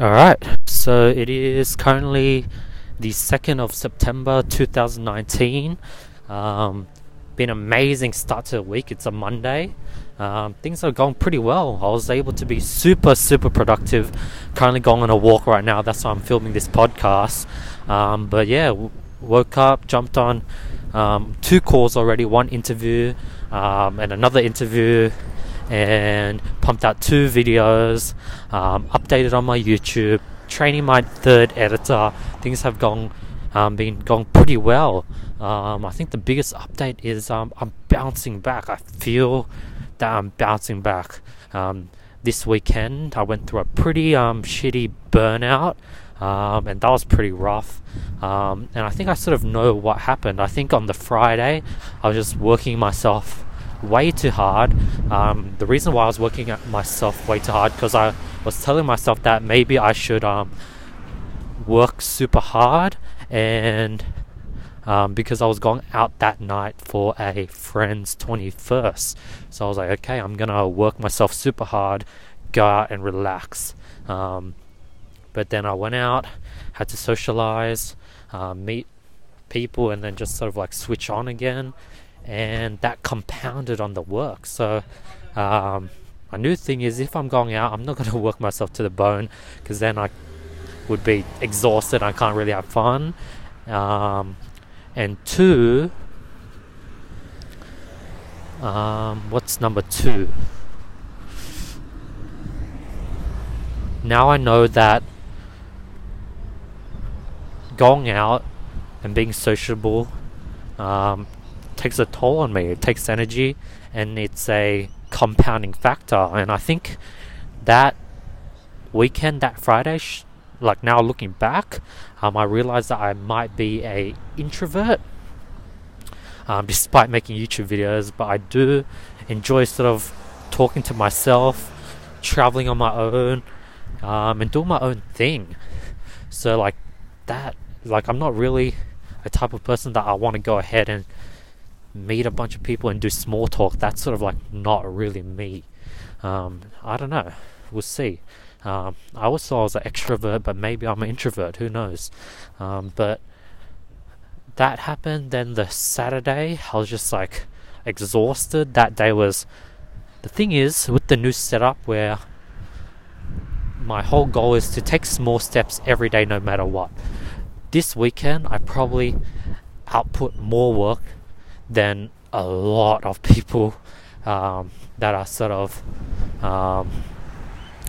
Alright, so it is currently the 2nd of September 2019. Um, been amazing start to the week. It's a Monday. Um, things are going pretty well. I was able to be super, super productive. Currently going on a walk right now. That's why I'm filming this podcast. Um, but yeah, w- woke up, jumped on um, two calls already one interview um, and another interview and pumped out two videos, um, updated on my YouTube, training my third editor. Things have gone um, been going pretty well. Um, I think the biggest update is um, I'm bouncing back. I feel that I'm bouncing back. Um, this weekend, I went through a pretty um, shitty burnout. Um, and that was pretty rough. And I think I sort of know what happened. I think on the Friday, I was just working myself way too hard. Um, the reason why I was working at myself way too hard because I was telling myself that maybe I should um, work super hard and um, because I was going out that night for a friend's 21st. So I was like, okay, I'm gonna work myself super hard, go out and relax. Um, but then I went out, had to socialize, uh, meet people, and then just sort of like switch on again and that compounded on the work. So, um, my new thing is if I'm going out, I'm not going to work myself to the bone because then I would be exhausted. I can't really have fun. Um, and two, um, what's number two? Now I know that going out and being sociable um, takes a toll on me. It takes energy, and it's a compounding factor. And I think that weekend, that Friday, sh- like now looking back, um, I realized that I might be a introvert. Um, despite making YouTube videos, but I do enjoy sort of talking to myself, traveling on my own, um, and doing my own thing. So like that, like I'm not really a type of person that I want to go ahead and meet a bunch of people and do small talk. That's sort of like not really me. Um, I don't know. We'll see. Um, I always thought I was an extrovert, but maybe I'm an introvert. Who knows? Um, but that happened. Then the Saturday, I was just like exhausted. That day was. The thing is, with the new setup where my whole goal is to take small steps every day, no matter what. This weekend, I probably output more work than a lot of people um, that are sort of um,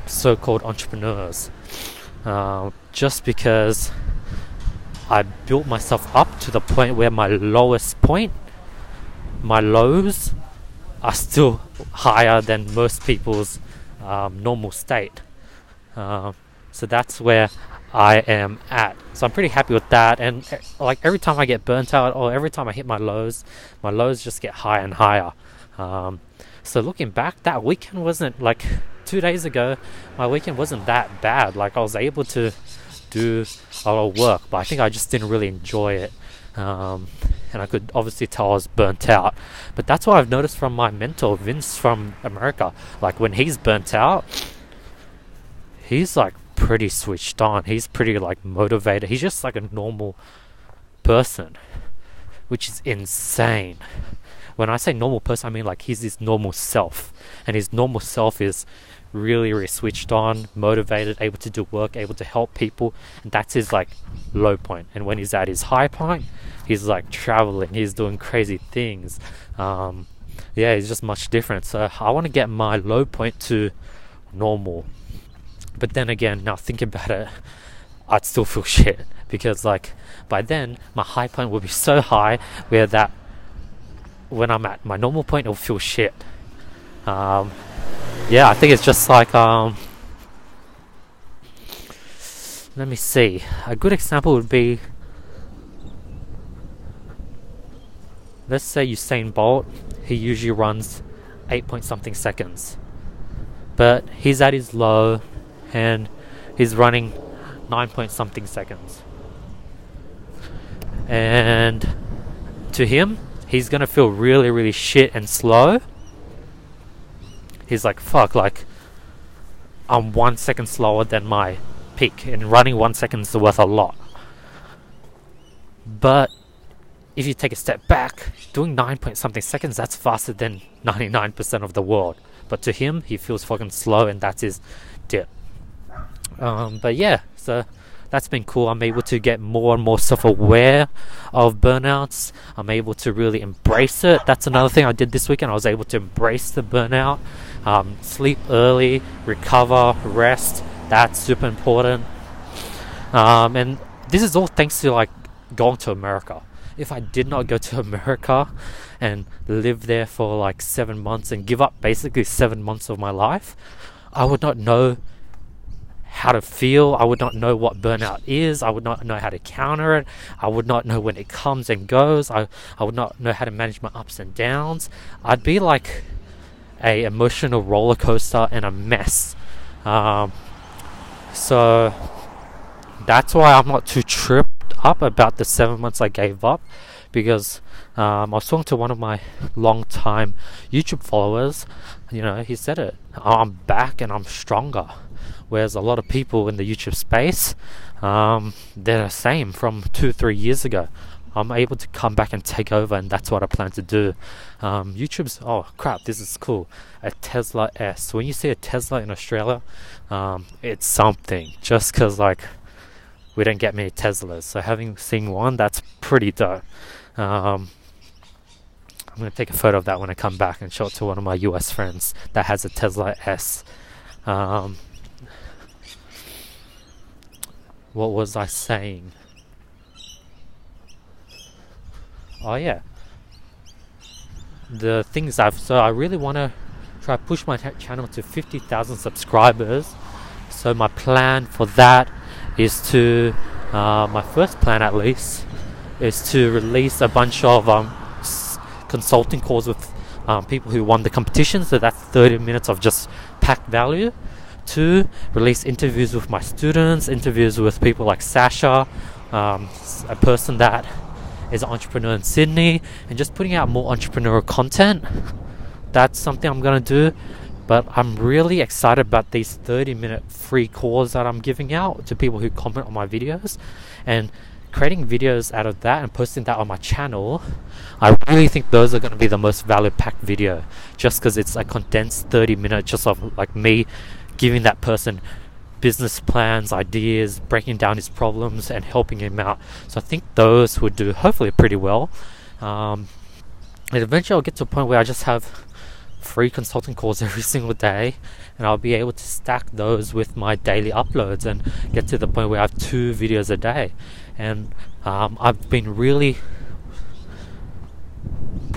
so-called entrepreneurs. Uh, just because I built myself up to the point where my lowest point, my lows, are still higher than most people's um, normal state. Uh, so that's where I am at. So I'm pretty happy with that. And eh, like every time I get burnt out or every time I hit my lows, my lows just get higher and higher. Um, so looking back, that weekend wasn't like two days ago. My weekend wasn't that bad. Like I was able to do a lot of work, but I think I just didn't really enjoy it. Um, and I could obviously tell I was burnt out. But that's what I've noticed from my mentor, Vince from America. Like when he's burnt out, he's like pretty switched on. He's pretty like motivated. He's just like a normal person, which is insane. When I say normal person, I mean like he's his normal self, and his normal self is really, really switched on, motivated, able to do work, able to help people, and that's his like low point. And when he's at his high point, he's like traveling, he's doing crazy things. Um, yeah, he's just much different. So I want to get my low point to normal but then again, now thinking about it, I'd still feel shit because like by then my high point will be so high where that when I'm at my normal point it'll feel shit. Um, yeah, I think it's just like um, let me see. A good example would be let's say Usain Bolt, he usually runs 8 point something seconds. But he's at his low and he's running 9 point something seconds. And to him, he's gonna feel really, really shit and slow. He's like, fuck, like, I'm one second slower than my peak, and running one second is worth a lot. But if you take a step back, doing 9 point something seconds, that's faster than 99% of the world. But to him, he feels fucking slow, and that's his dip. Um, but yeah, so that's been cool. I'm able to get more and more self aware of burnouts. I'm able to really embrace it. That's another thing I did this weekend. I was able to embrace the burnout, um, sleep early, recover, rest. That's super important. Um, and this is all thanks to like going to America. If I did not go to America and live there for like seven months and give up basically seven months of my life, I would not know how to feel. I would not know what burnout is. I would not know how to counter it. I would not know when it comes and goes. I, I would not know how to manage my ups and downs. I'd be like a emotional roller coaster and a mess. Um, so that's why I'm not too tripped up about the seven months I gave up because um, I was talking to one of my long-time YouTube followers. You know, he said it. I'm back and I'm stronger. Whereas a lot of people in the YouTube space, um, they're the same from two, three years ago. I'm able to come back and take over, and that's what I plan to do. Um, YouTube's oh crap, this is cool. A Tesla S. When you see a Tesla in Australia, um, it's something. Just because like we don't get many Teslas, so having seen one, that's pretty dope. Um, I'm gonna take a photo of that when I come back and show it to one of my US friends that has a Tesla S. Um, what was I saying? Oh yeah. The things I've so I really want to try push my channel to 50,000 subscribers. So my plan for that is to uh, my first plan at least is to release a bunch of um, consulting calls with um, people who won the competition. So that's 30 minutes of just packed value to release interviews with my students, interviews with people like Sasha, um, a person that is an entrepreneur in Sydney, and just putting out more entrepreneurial content. That's something I'm gonna do. But I'm really excited about these 30 minute free calls that I'm giving out to people who comment on my videos and creating videos out of that and posting that on my channel. I really think those are going to be the most value packed video just because it's a condensed 30 minutes just of like me giving that person business plans, ideas, breaking down his problems, and helping him out. So I think those would do hopefully pretty well. Um, and eventually, I'll get to a point where I just have free consulting calls every single day, and I'll be able to stack those with my daily uploads and get to the point where I have two videos a day. And um, I've been really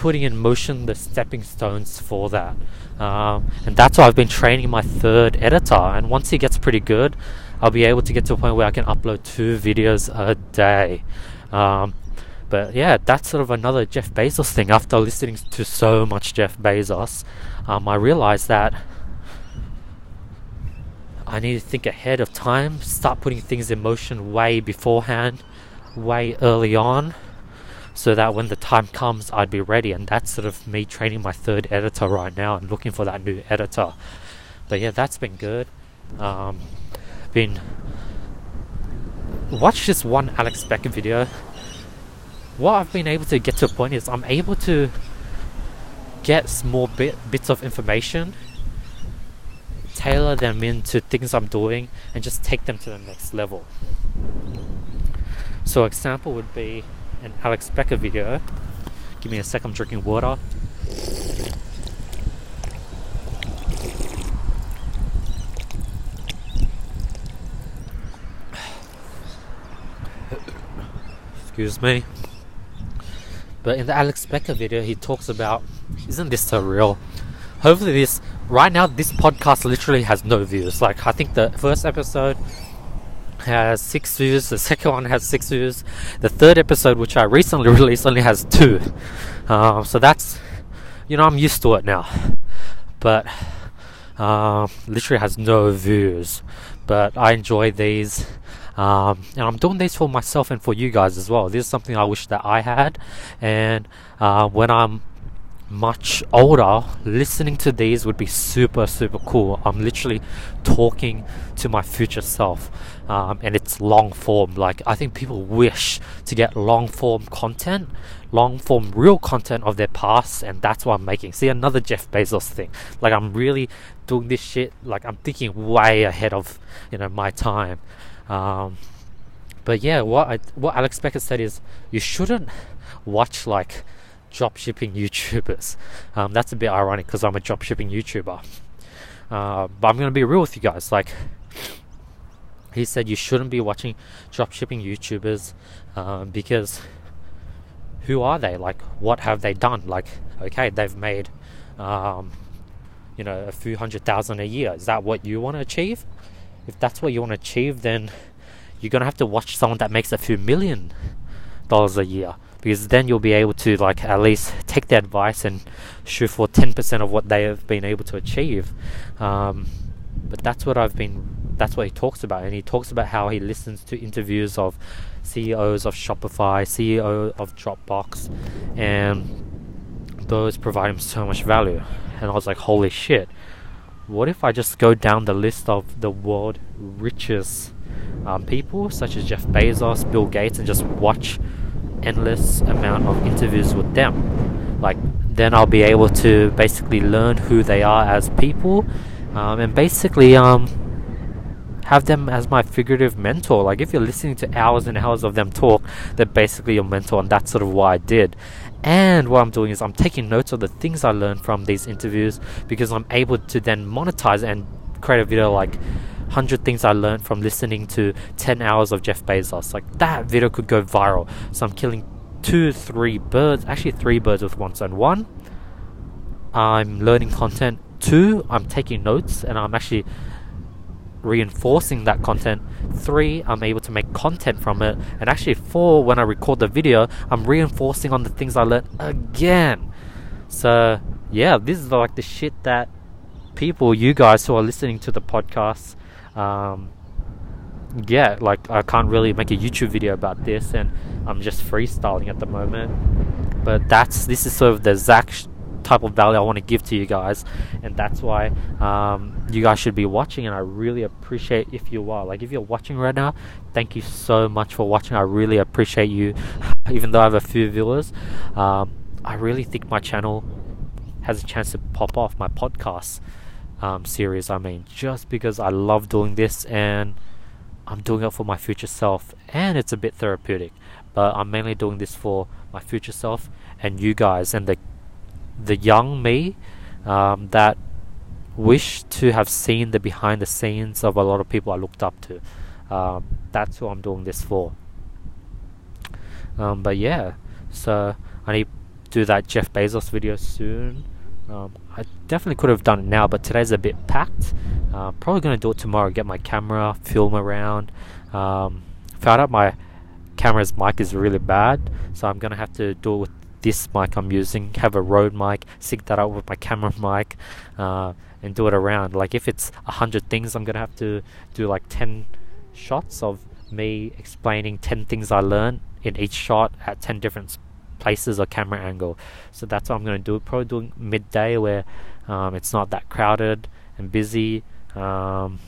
putting in motion the stepping stones for that. Um, and that's why I've been training my third editor. And once he gets pretty good, I'll be able to get to a point where I can upload two videos a day. Um, but yeah, that's sort of another Jeff Bezos thing. After listening to so much Jeff Bezos, um, I realized that I need to think ahead of time, start putting things in motion way beforehand, way early on so that when the time comes, I'd be ready. And that's sort of me training my third editor right now and looking for that new editor. But yeah, that's been good. Um, been watch this one Alex Becker video. What I've been able to get to a point is I'm able to get small bit, bits of information, tailor them into things I'm doing, and just take them to the next level. So, example would be an Alex Becker video. Give me a sec, I'm drinking water. Excuse me. But in the Alex Becker video, he talks about, isn't this so real? Hopefully, this right now, this podcast literally has no views. Like, I think the first episode has six views. The second one has six views. The third episode, which I recently released, only has two. Um, so that's, you know, I'm used to it now. But uh, literally has no views. But I enjoy these. Um, and I'm doing these for myself and for you guys as well. This is something I wish that I had. And uh, when I'm much older, listening to these would be super, super cool. I'm literally talking to my future self, um, and it's long form. Like, I think people wish to get long form content, long form, real content of their past, and that's what I'm making. See, another Jeff Bezos thing. Like, I'm really doing this shit, like, I'm thinking way ahead of, you know, my time. Um, but yeah, what I, what Alex Becker said is you shouldn't watch like drop shipping YouTubers. Um, that's a bit ironic because I'm a dropshipping YouTuber. Uh, but I'm going to be real with you guys. Like, he said you shouldn't be watching dropshipping YouTubers um, because who are they? Like, what have they done? Like, okay, they've made, um, you know, a few hundred thousand a year. Is that what you want to achieve? If that's what you want to achieve, then you're going to have to watch someone that makes a few million dollars a year because then you'll be able to like at least take the advice and shoot for 10% of what they have been able to achieve. Um, but that's what I've been that's what he talks about. And he talks about how he listens to interviews of CEOs of Shopify CEO of Dropbox and those provide him so much value. And I was like holy shit. What if I just go down the list of the world richest um, people such as Jeff Bezos Bill Gates and just watch endless amount of interviews with them. Like then I'll be able to basically learn who they are as people, um, and basically um, have them as my figurative mentor. Like if you're listening to hours and hours of them talk, they're basically your mentor, and that's sort of what I did. And what I'm doing is I'm taking notes of the things I learned from these interviews because I'm able to then monetize and create a video like 100 things I learned from listening to 10 hours of Jeff Bezos. Like that video could go viral. So I'm killing two, three birds, actually three birds with one stone. One, I'm learning content. Two, I'm taking notes and I'm actually reinforcing that content. Three, I'm able to make content from it. And actually, four, when I record the video, I'm reinforcing on the things I learned again. So, yeah, this is like the shit that people, you guys who are listening to the podcast, um, yeah, like I can't really make a YouTube video about this, and I'm just freestyling at the moment. But that's this is sort of the exact type of value I want to give to you guys, and that's why um, you guys should be watching. And I really appreciate if you are. Like if you're watching right now, thank you so much for watching. I really appreciate you, even though I have a few viewers. Um, I really think my channel has a chance to pop off my podcast um, series. I mean, just because I love doing this and I'm doing it for my future self, and it's a bit therapeutic. But I'm mainly doing this for my future self and you guys and the the young me um, that wish to have seen the behind the scenes of a lot of people I looked up to. Um, that's who I'm doing this for. Um, but yeah, so I need to do that Jeff Bezos video soon. Um, I definitely could have done it now, but today's a bit packed. Uh, probably to do it tomorrow. Get my camera, film around. Um, found out my camera's mic is really bad, so I'm to have to do it with this mic I'm using. Have a Rode mic, sync that up with my camera mic, uh, and do it around. Like if it's a hundred things, I'm to have to do like ten shots of me explaining 10 things I learned in each shot at 10 different places or camera angle. So that's what I'm going to do. Probably doing midday where um, it's not that crowded and busy. Um,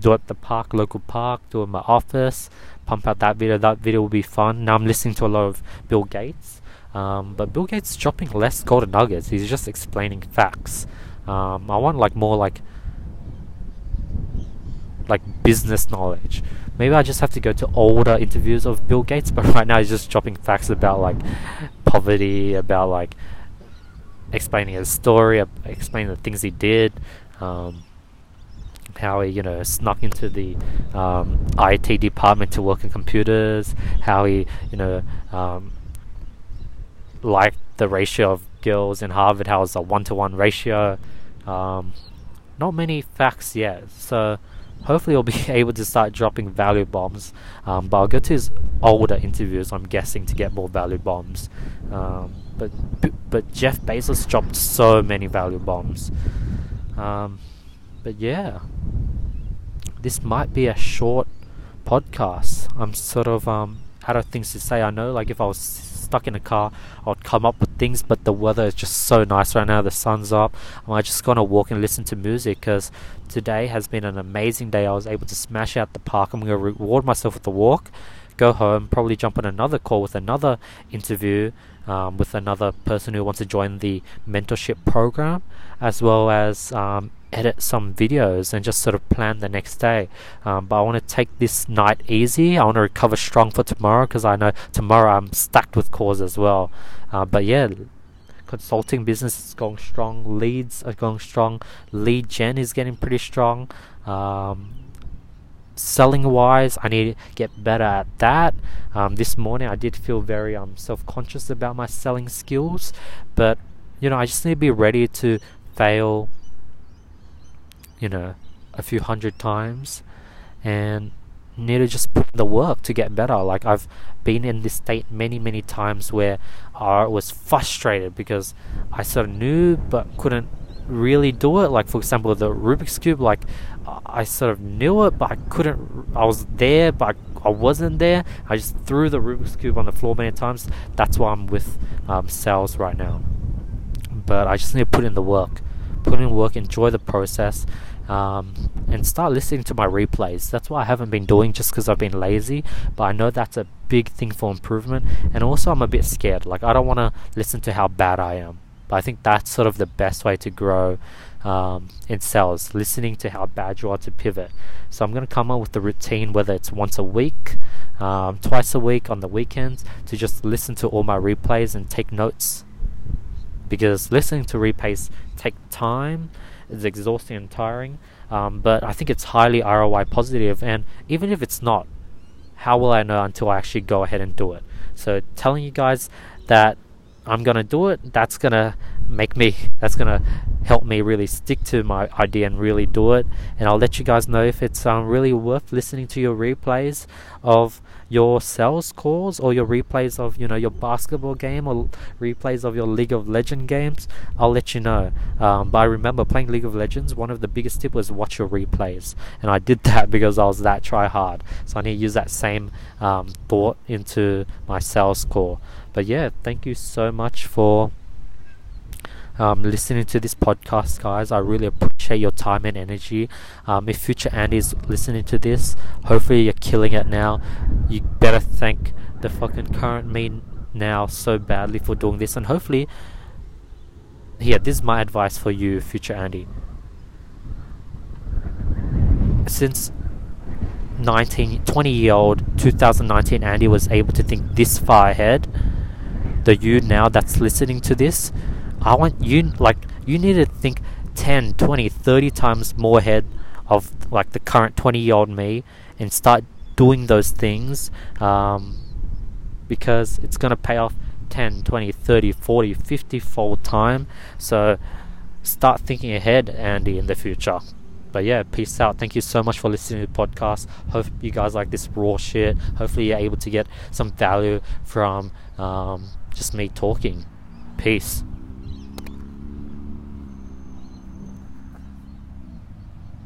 do it at the park, local park, do it in my office, pump out that video. That video will be fun. Now I'm listening to a lot of Bill Gates. Um, but Bill Gates dropping less golden nuggets. He's just explaining facts. Um, I want like more like like business knowledge. Maybe I just have to go to older interviews of Bill Gates, but right now he's just dropping facts about like poverty, about like explaining his story, explaining the things he did, um, how he you know snuck into the um, IT department to work in computers, how he you know um, liked the ratio of girls in Harvard, how it's a one to one ratio. Um, not many facts yet, so hopefully he'll be able to start dropping value bombs. Um, but I'll go to his older interviews, I'm guessing, to get more value bombs. Um, but but Jeff Bezos dropped so many value bombs. Um, but yeah, this might be a short podcast. I'm sort of um, out of things to say. I know, like if I was stuck in a car, I'd come up with things. But the weather is just so nice right now. The sun's up. I'm just gonna walk and listen to music because today has been an amazing day. I was able to smash out the park. I'm gonna reward myself with a walk. Go home, probably jump on another call with another interview um, with another person who wants to join the mentorship program, as well as um, edit some videos and just sort of plan the next day. Um, but I want to take this night easy. I want to recover strong for tomorrow because I know tomorrow I'm stacked with calls as well. Uh, but yeah, consulting business is going strong. Leads are going strong. Lead gen is getting pretty strong. Um, selling wise, I need to get better at that. Um, this morning, I did feel very um, self conscious about my selling skills, but you know, I just need to be ready to fail you know, a few hundred times and need to just put in the work to get better. Like I've been in this state many, many times where I was frustrated because I sort of knew but couldn't really do it. Like for example, the Rubik's cube. Like I sort of knew it, but I couldn't. I was there, but I, wasn't there. I just threw the Rubik's cube on the floor many times. That's why I'm with um, sales right now. But I just need to put in the work put in work, enjoy the process, um, and start listening to my replays. That's what I haven't been doing just because I've been lazy, but I know that's a big thing for improvement. And also, I'm a bit scared. Like, I don't want to listen to how bad I am. But I think that's sort of the best way to grow um, in sales, listening to how bad you are to pivot. So I'm going to come up with the routine, whether it's once a week, um, twice a week on the weekends, to just listen to all my replays and take notes because listening to replays take time, it's exhausting and tiring. Um, but I think it's highly ROI positive, and even if it's not, how will I know until I actually go ahead and do it? So telling you guys that I'm gonna do it, that's gonna make me, that's gonna help me really stick to my idea and really do it. And I'll let you guys know if it's um, really worth listening to your replays of your sales calls or your replays of you know your basketball game or replays of your League of Legend games. I'll let you know. Um, but I remember playing League of Legends. One of the biggest tip was watch your replays, and I did that because I was that try hard. So I need to use that same um, thought into my sales call. But yeah, thank you so much for um, listening to this podcast, guys. I really appreciate your time and energy. Um, if future Andy is listening to this, hopefully you're killing it now. You better thank the fucking current me now so badly for doing this, and hopefully, yeah, this is my advice for you, future Andy. Since 19, 20 year old 2019 Andy was able to think this far ahead, the you now that's listening to this I want you like you need to think 10, 20, 30 times more ahead of like the current 20 year old me and start doing those things um, because it's going to pay off 10, 20, 30, 40, 50 fold time. So start thinking ahead, Andy, in the future. But yeah, peace out. Thank you so much for listening to the podcast. Hope you guys like this raw shit. Hopefully, you're able to get some value from um, just me talking. Peace.